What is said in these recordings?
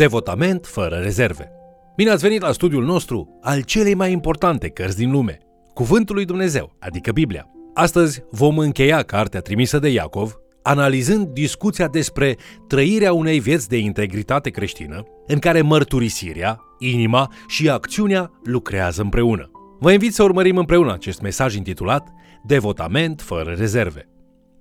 Devotament fără rezerve. Bine ați venit la studiul nostru al celei mai importante cărți din lume, Cuvântul lui Dumnezeu, adică Biblia. Astăzi vom încheia cartea trimisă de Iacov, analizând discuția despre trăirea unei vieți de integritate creștină, în care mărturisirea, inima și acțiunea lucrează împreună. Vă invit să urmărim împreună acest mesaj intitulat Devotament fără rezerve.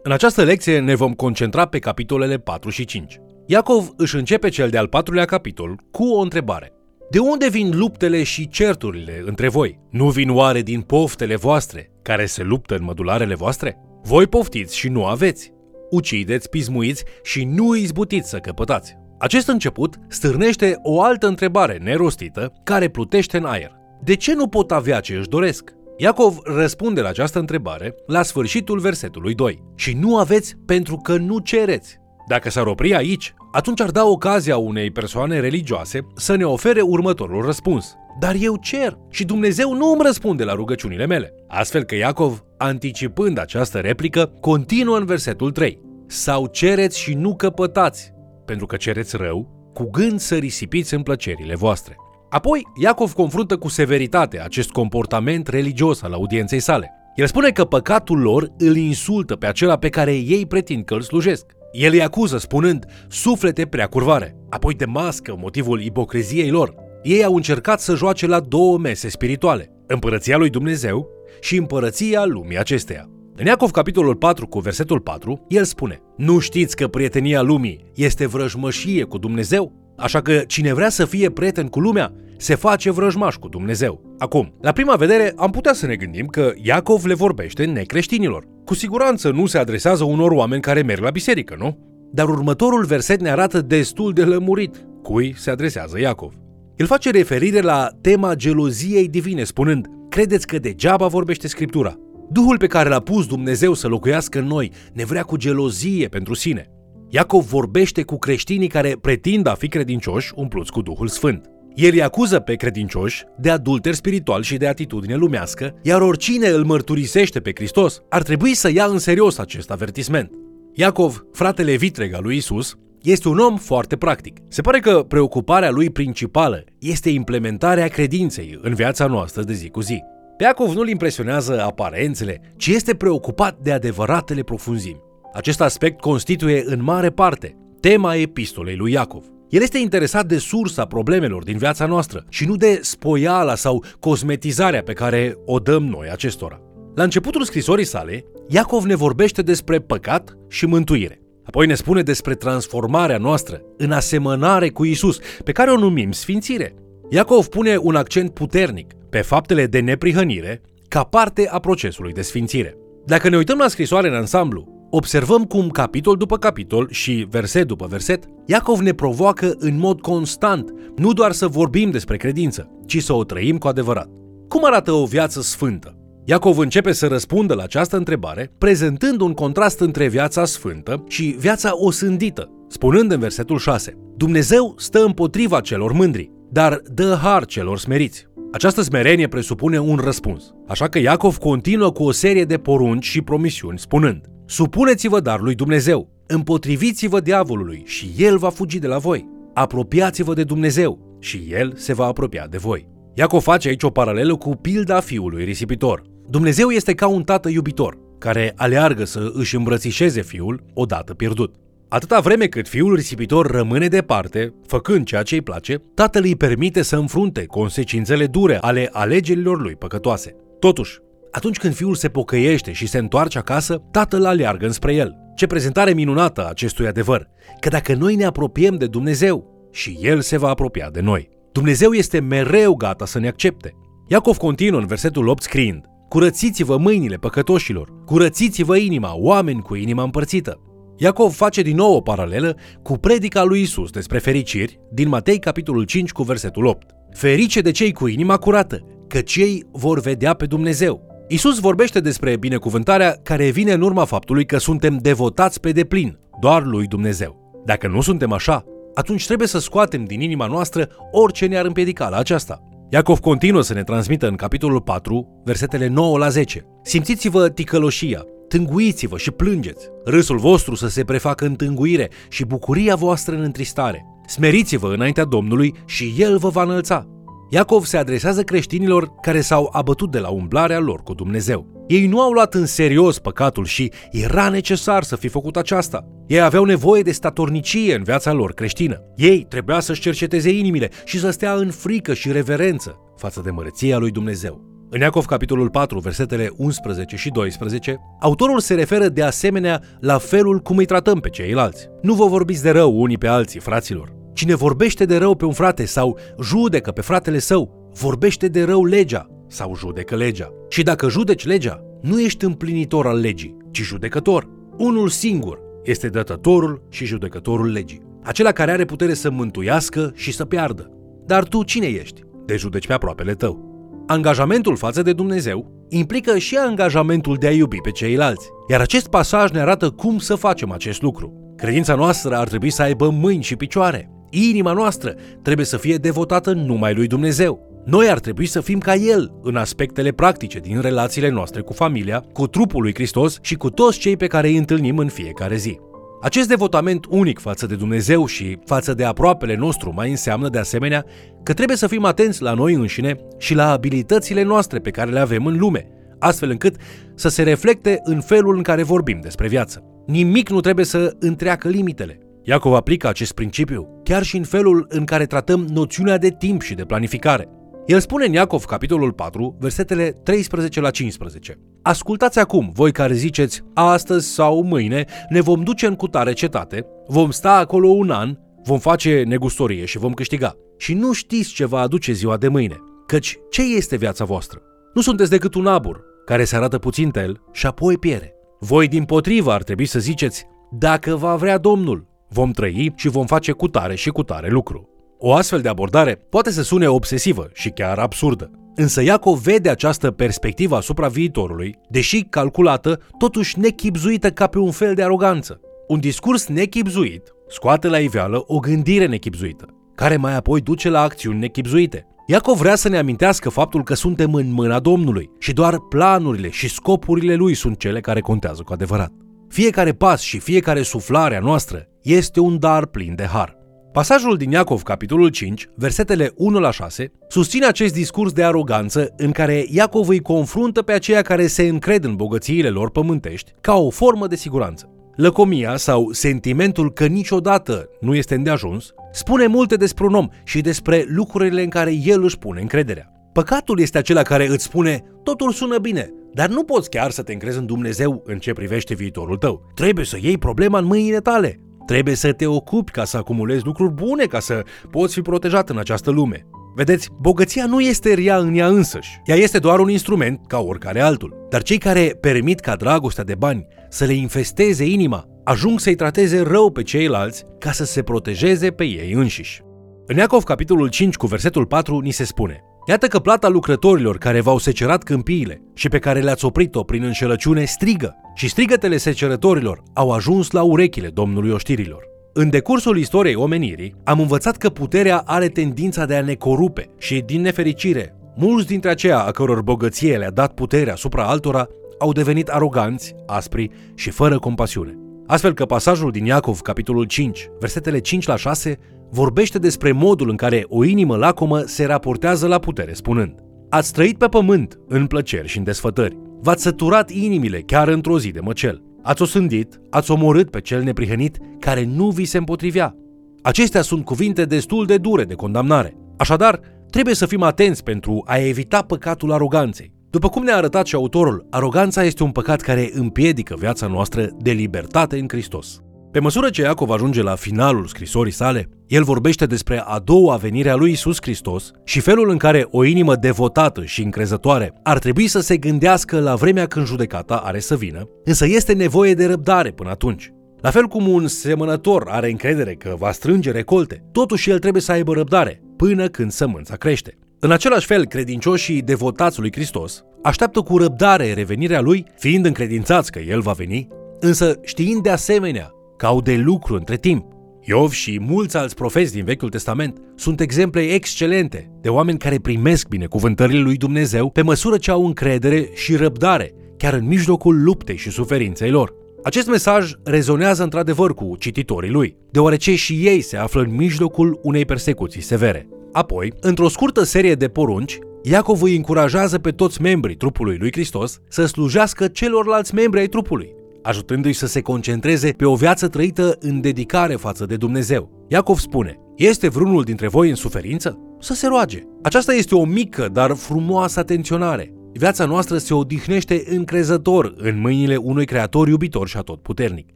În această lecție ne vom concentra pe capitolele 4 și 5. Iacov își începe cel de-al patrulea capitol cu o întrebare. De unde vin luptele și certurile între voi? Nu vin oare din poftele voastre, care se luptă în mădularele voastre? Voi poftiți și nu aveți. Ucideți, pismuiți și nu izbutiți să căpătați. Acest început stârnește o altă întrebare nerostită care plutește în aer. De ce nu pot avea ce își doresc? Iacov răspunde la această întrebare la sfârșitul versetului 2. Și nu aveți pentru că nu cereți. Dacă s-ar opri aici, atunci ar da ocazia unei persoane religioase să ne ofere următorul răspuns. Dar eu cer și Dumnezeu nu îmi răspunde la rugăciunile mele. Astfel că Iacov, anticipând această replică, continuă în versetul 3. Sau cereți și nu căpătați, pentru că cereți rău, cu gând să risipiți în plăcerile voastre. Apoi, Iacov confruntă cu severitate acest comportament religios al audienței sale. El spune că păcatul lor îl insultă pe acela pe care ei pretind că îl slujesc. El îi acuză spunând suflete prea curvare, apoi demască motivul ipocriziei lor. Ei au încercat să joace la două mese spirituale, împărăția lui Dumnezeu și împărăția lumii acesteia. În Iacov capitolul 4 cu versetul 4, el spune Nu știți că prietenia lumii este vrăjmășie cu Dumnezeu? Așa că cine vrea să fie prieten cu lumea, se face vrăjmaș cu Dumnezeu. Acum, la prima vedere, am putea să ne gândim că Iacov le vorbește necreștinilor. Cu siguranță nu se adresează unor oameni care merg la biserică, nu? Dar următorul verset ne arată destul de lămurit cui se adresează Iacov. El face referire la tema geloziei divine, spunând, credeți că degeaba vorbește Scriptura. Duhul pe care l-a pus Dumnezeu să locuiască în noi ne vrea cu gelozie pentru sine. Iacov vorbește cu creștinii care pretind a fi credincioși umpluți cu Duhul Sfânt. El îi acuză pe credincioși de adulter spiritual și de atitudine lumească, iar oricine îl mărturisește pe Hristos ar trebui să ia în serios acest avertisment. Iacov, fratele vitreg al lui Isus, este un om foarte practic. Se pare că preocuparea lui principală este implementarea credinței în viața noastră de zi cu zi. Pe Iacov nu-l impresionează aparențele, ci este preocupat de adevăratele profunzimi. Acest aspect constituie în mare parte tema epistolei lui Iacov. El este interesat de sursa problemelor din viața noastră și nu de spoiala sau cosmetizarea pe care o dăm noi acestora. La începutul scrisorii sale, Iacov ne vorbește despre păcat și mântuire. Apoi ne spune despre transformarea noastră în asemănare cu Isus, pe care o numim sfințire. Iacov pune un accent puternic pe faptele de neprihănire ca parte a procesului de sfințire. Dacă ne uităm la scrisoare în ansamblu, Observăm cum capitol după capitol și verset după verset, Iacov ne provoacă în mod constant nu doar să vorbim despre credință, ci să o trăim cu adevărat. Cum arată o viață sfântă? Iacov începe să răspundă la această întrebare, prezentând un contrast între viața sfântă și viața osândită, spunând în versetul 6: Dumnezeu stă împotriva celor mândri, dar dă har celor smeriți. Această smerenie presupune un răspuns, așa că Iacov continuă cu o serie de porunci și promisiuni, spunând: Supuneți-vă dar lui Dumnezeu, împotriviți-vă diavolului și el va fugi de la voi. Apropiați-vă de Dumnezeu și el se va apropia de voi. Iacov face aici o paralelă cu pilda fiului risipitor. Dumnezeu este ca un tată iubitor, care aleargă să își îmbrățișeze fiul odată pierdut. Atâta vreme cât fiul risipitor rămâne departe, făcând ceea ce îi place, tatăl îi permite să înfrunte consecințele dure ale alegerilor lui păcătoase. Totuși, atunci când fiul se pocăiește și se întoarce acasă, tatăl aleargă înspre el. Ce prezentare minunată a acestui adevăr! Că dacă noi ne apropiem de Dumnezeu, și El se va apropia de noi. Dumnezeu este mereu gata să ne accepte. Iacov continuă în versetul 8 scriind Curățiți-vă mâinile păcătoșilor, curățiți-vă inima, oameni cu inima împărțită. Iacov face din nou o paralelă cu predica lui Isus despre fericiri din Matei capitolul 5 cu versetul 8. Ferice de cei cu inima curată, că cei vor vedea pe Dumnezeu. Isus vorbește despre binecuvântarea care vine în urma faptului că suntem devotați pe deplin, doar lui Dumnezeu. Dacă nu suntem așa, atunci trebuie să scoatem din inima noastră orice ne-ar împiedica la aceasta. Iacov continuă să ne transmită în capitolul 4, versetele 9 la 10. Simțiți-vă ticăloșia, tânguiți-vă și plângeți. Râsul vostru să se prefacă în tânguire și bucuria voastră în întristare. Smeriți-vă înaintea Domnului și El vă va înălța. Iacov se adresează creștinilor care s-au abătut de la umblarea lor cu Dumnezeu. Ei nu au luat în serios păcatul și era necesar să fi făcut aceasta. Ei aveau nevoie de statornicie în viața lor creștină. Ei trebuia să-și cerceteze inimile și să stea în frică și reverență față de măreția lui Dumnezeu. În Iacov, capitolul 4, versetele 11 și 12, autorul se referă de asemenea la felul cum îi tratăm pe ceilalți. Nu vă vorbiți de rău unii pe alții, fraților. Cine vorbește de rău pe un frate sau judecă pe fratele său, vorbește de rău legea sau judecă legea. Și dacă judeci legea, nu ești împlinitor al legii, ci judecător. Unul singur este dătătorul și judecătorul legii. Acela care are putere să mântuiască și să piardă. Dar tu cine ești? De judeci pe aproapele tău. Angajamentul față de Dumnezeu implică și angajamentul de a iubi pe ceilalți. Iar acest pasaj ne arată cum să facem acest lucru. Credința noastră ar trebui să aibă mâini și picioare. Inima noastră trebuie să fie devotată numai lui Dumnezeu. Noi ar trebui să fim ca El în aspectele practice din relațiile noastre cu familia, cu trupul lui Hristos și cu toți cei pe care îi întâlnim în fiecare zi. Acest devotament unic față de Dumnezeu și față de aproapele nostru mai înseamnă de asemenea că trebuie să fim atenți la noi înșine și la abilitățile noastre pe care le avem în lume, astfel încât să se reflecte în felul în care vorbim despre viață. Nimic nu trebuie să întreacă limitele. Iacov aplică acest principiu chiar și în felul în care tratăm noțiunea de timp și de planificare. El spune în Iacov, capitolul 4, versetele 13 la 15. Ascultați acum, voi care ziceți, astăzi sau mâine ne vom duce în cutare cetate, vom sta acolo un an, vom face negustorie și vom câștiga. Și nu știți ce va aduce ziua de mâine, căci ce este viața voastră? Nu sunteți decât un abur, care se arată puțin el și apoi piere. Voi din potrivă ar trebui să ziceți, dacă va vrea Domnul, vom trăi și vom face cutare și cutare lucru. O astfel de abordare poate să sune obsesivă și chiar absurdă. Însă Iacov vede această perspectivă asupra viitorului, deși calculată, totuși nechipzuită ca pe un fel de aroganță. Un discurs nechipzuit scoate la iveală o gândire nechipzuită, care mai apoi duce la acțiuni nechipzuite. Iacov vrea să ne amintească faptul că suntem în mâna Domnului și doar planurile și scopurile lui sunt cele care contează cu adevărat. Fiecare pas și fiecare suflare a noastră este un dar plin de har. Pasajul din Iacov, capitolul 5, versetele 1 la 6, susține acest discurs de aroganță în care Iacov îi confruntă pe aceia care se încred în bogățiile lor pământești ca o formă de siguranță. Lăcomia sau sentimentul că niciodată nu este îndeajuns spune multe despre un om și despre lucrurile în care el își pune încrederea. Păcatul este acela care îți spune totul sună bine, dar nu poți chiar să te încrezi în Dumnezeu în ce privește viitorul tău. Trebuie să iei problema în mâinile tale. Trebuie să te ocupi ca să acumulezi lucruri bune, ca să poți fi protejat în această lume. Vedeți, bogăția nu este rea în ea însăși. Ea este doar un instrument ca oricare altul. Dar cei care permit ca dragostea de bani să le infesteze inima, ajung să-i trateze rău pe ceilalți ca să se protejeze pe ei înșiși. În Iacov, capitolul 5, cu versetul 4, ni se spune Iată că plata lucrătorilor care v-au secerat câmpiile și pe care le-ați oprit-o prin înșelăciune strigă și strigătele secerătorilor au ajuns la urechile Domnului oștirilor. În decursul istoriei omenirii, am învățat că puterea are tendința de a ne corupe și, din nefericire, mulți dintre aceia a căror bogăție le-a dat puterea asupra altora au devenit aroganți, aspri și fără compasiune. Astfel că pasajul din Iacov, capitolul 5, versetele 5 la 6, vorbește despre modul în care o inimă lacomă se raportează la putere, spunând Ați trăit pe pământ în plăceri și în desfătări. V-ați săturat inimile chiar într-o zi de măcel. Ați osândit, ați omorât pe cel neprihănit care nu vi se împotrivea. Acestea sunt cuvinte destul de dure de condamnare. Așadar, trebuie să fim atenți pentru a evita păcatul aroganței. După cum ne-a arătat și autorul, aroganța este un păcat care împiedică viața noastră de libertate în Hristos. Pe măsură ce Iacov ajunge la finalul scrisorii sale, el vorbește despre a doua venire a lui Isus Hristos și felul în care o inimă devotată și încrezătoare ar trebui să se gândească la vremea când judecata are să vină, însă este nevoie de răbdare până atunci. La fel cum un semănător are încredere că va strânge recolte, totuși el trebuie să aibă răbdare până când sămânța crește. În același fel, credincioșii devotați lui Hristos așteaptă cu răbdare revenirea lui, fiind încredințați că el va veni, însă știind de asemenea că au de lucru între timp. Iov și mulți alți profeți din Vechiul Testament sunt exemple excelente de oameni care primesc binecuvântările lui Dumnezeu pe măsură ce au încredere și răbdare, chiar în mijlocul luptei și suferinței lor. Acest mesaj rezonează într-adevăr cu cititorii lui, deoarece și ei se află în mijlocul unei persecuții severe. Apoi, într-o scurtă serie de porunci, Iacov îi încurajează pe toți membrii trupului lui Hristos să slujească celorlalți membri ai trupului, ajutându-i să se concentreze pe o viață trăită în dedicare față de Dumnezeu. Iacov spune, este vreunul dintre voi în suferință? Să se roage. Aceasta este o mică, dar frumoasă atenționare. Viața noastră se odihnește încrezător în mâinile unui creator iubitor și atotputernic,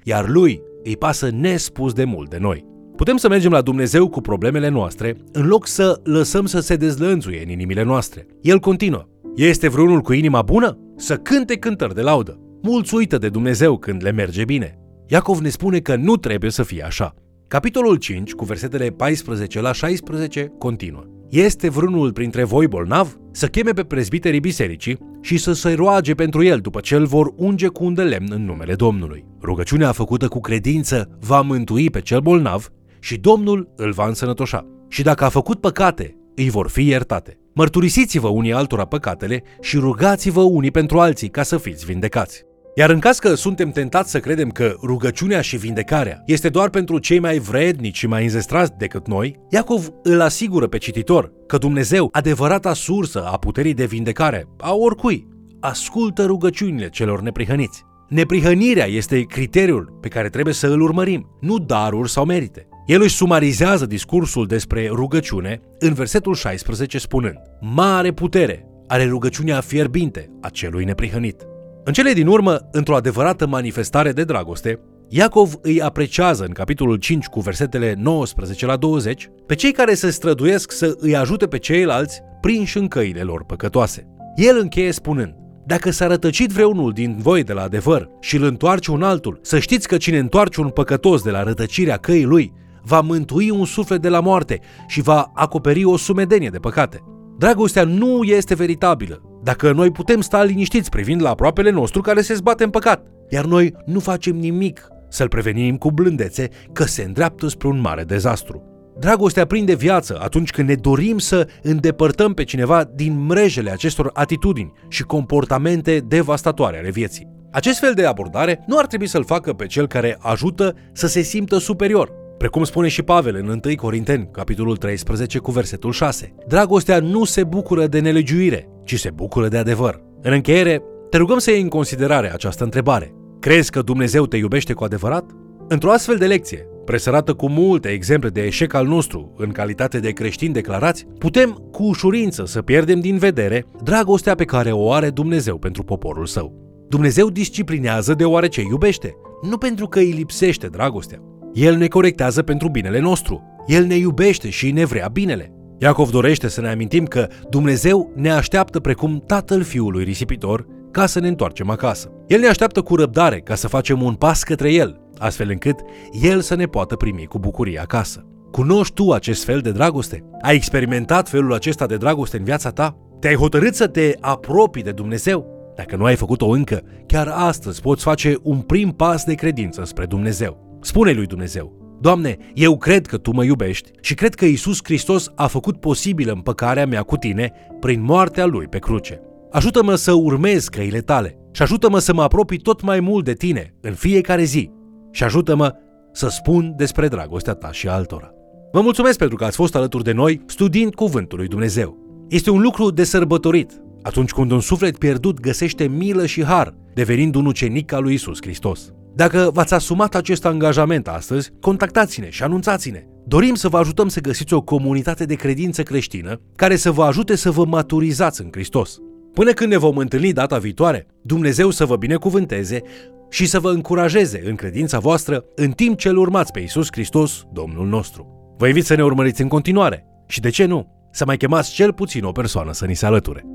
iar lui îi pasă nespus de mult de noi. Putem să mergem la Dumnezeu cu problemele noastre, în loc să lăsăm să se dezlănțuie în inimile noastre. El continuă. Este vreunul cu inima bună? Să cânte cântări de laudă. Mulți uită de Dumnezeu când le merge bine. Iacov ne spune că nu trebuie să fie așa. Capitolul 5, cu versetele 14 la 16, continuă. Este vreunul printre voi bolnav? Să cheme pe prezbiterii bisericii și să se roage pentru el după ce îl vor unge cu un de lemn în numele Domnului. Rugăciunea făcută cu credință va mântui pe cel bolnav și Domnul îl va însănătoșa. Și dacă a făcut păcate, îi vor fi iertate. Mărturisiți-vă unii altora păcatele și rugați-vă unii pentru alții ca să fiți vindecați. Iar în caz că suntem tentați să credem că rugăciunea și vindecarea este doar pentru cei mai vrednici și mai înzestrați decât noi, Iacov îl asigură pe cititor că Dumnezeu, adevărata sursă a puterii de vindecare a oricui, ascultă rugăciunile celor neprihăniți. Neprihănirea este criteriul pe care trebuie să îl urmărim, nu daruri sau merite. El își sumarizează discursul despre rugăciune în versetul 16 spunând Mare putere are rugăciunea fierbinte a celui neprihănit. În cele din urmă, într-o adevărată manifestare de dragoste, Iacov îi apreciază în capitolul 5 cu versetele 19 la 20 pe cei care se străduiesc să îi ajute pe ceilalți prinși în căile lor păcătoase. El încheie spunând, dacă s-a rătăcit vreunul din voi de la adevăr și îl întoarce un altul, să știți că cine întoarce un păcătos de la rătăcirea căii lui, va mântui un suflet de la moarte și va acoperi o sumedenie de păcate. Dragostea nu este veritabilă, dacă noi putem sta liniștiți privind la aproapele nostru care se zbate în păcat, iar noi nu facem nimic să-l prevenim cu blândețe că se îndreaptă spre un mare dezastru. Dragostea prinde viață atunci când ne dorim să îndepărtăm pe cineva din mrejele acestor atitudini și comportamente devastatoare ale vieții. Acest fel de abordare nu ar trebui să-l facă pe cel care ajută să se simtă superior, Precum spune și Pavel în 1 Corinteni, capitolul 13 cu versetul 6. Dragostea nu se bucură de nelegiuire, ci se bucură de adevăr. În încheiere, te rugăm să iei în considerare această întrebare. Crezi că Dumnezeu te iubește cu adevărat? Într-o astfel de lecție, presărată cu multe exemple de eșec al nostru în calitate de creștini declarați, putem cu ușurință să pierdem din vedere dragostea pe care o are Dumnezeu pentru poporul său. Dumnezeu disciplinează deoarece iubește, nu pentru că îi lipsește dragostea. El ne corectează pentru binele nostru. El ne iubește și ne vrea binele. Iacov dorește să ne amintim că Dumnezeu ne așteaptă precum tatăl fiului risipitor ca să ne întoarcem acasă. El ne așteaptă cu răbdare ca să facem un pas către El, astfel încât El să ne poată primi cu bucurie acasă. Cunoști tu acest fel de dragoste? Ai experimentat felul acesta de dragoste în viața ta? Te-ai hotărât să te apropii de Dumnezeu? Dacă nu ai făcut-o încă, chiar astăzi poți face un prim pas de credință spre Dumnezeu. Spune lui Dumnezeu, Doamne, eu cred că Tu mă iubești și cred că Isus Hristos a făcut posibilă împăcarea mea cu Tine prin moartea Lui pe cruce. Ajută-mă să urmez căile Tale și ajută-mă să mă apropii tot mai mult de Tine în fiecare zi și ajută-mă să spun despre dragostea Ta și altora. Vă mulțumesc pentru că ați fost alături de noi studiind Cuvântul lui Dumnezeu. Este un lucru de sărbătorit atunci când un suflet pierdut găsește milă și har, devenind un ucenic al lui Isus Hristos. Dacă v-ați asumat acest angajament astăzi, contactați-ne și anunțați-ne. Dorim să vă ajutăm să găsiți o comunitate de credință creștină care să vă ajute să vă maturizați în Hristos. Până când ne vom întâlni data viitoare, Dumnezeu să vă binecuvânteze și să vă încurajeze în credința voastră în timp ce îl urmați pe Isus Hristos, Domnul nostru. Vă invit să ne urmăriți în continuare și, de ce nu, să mai chemați cel puțin o persoană să ni se alăture.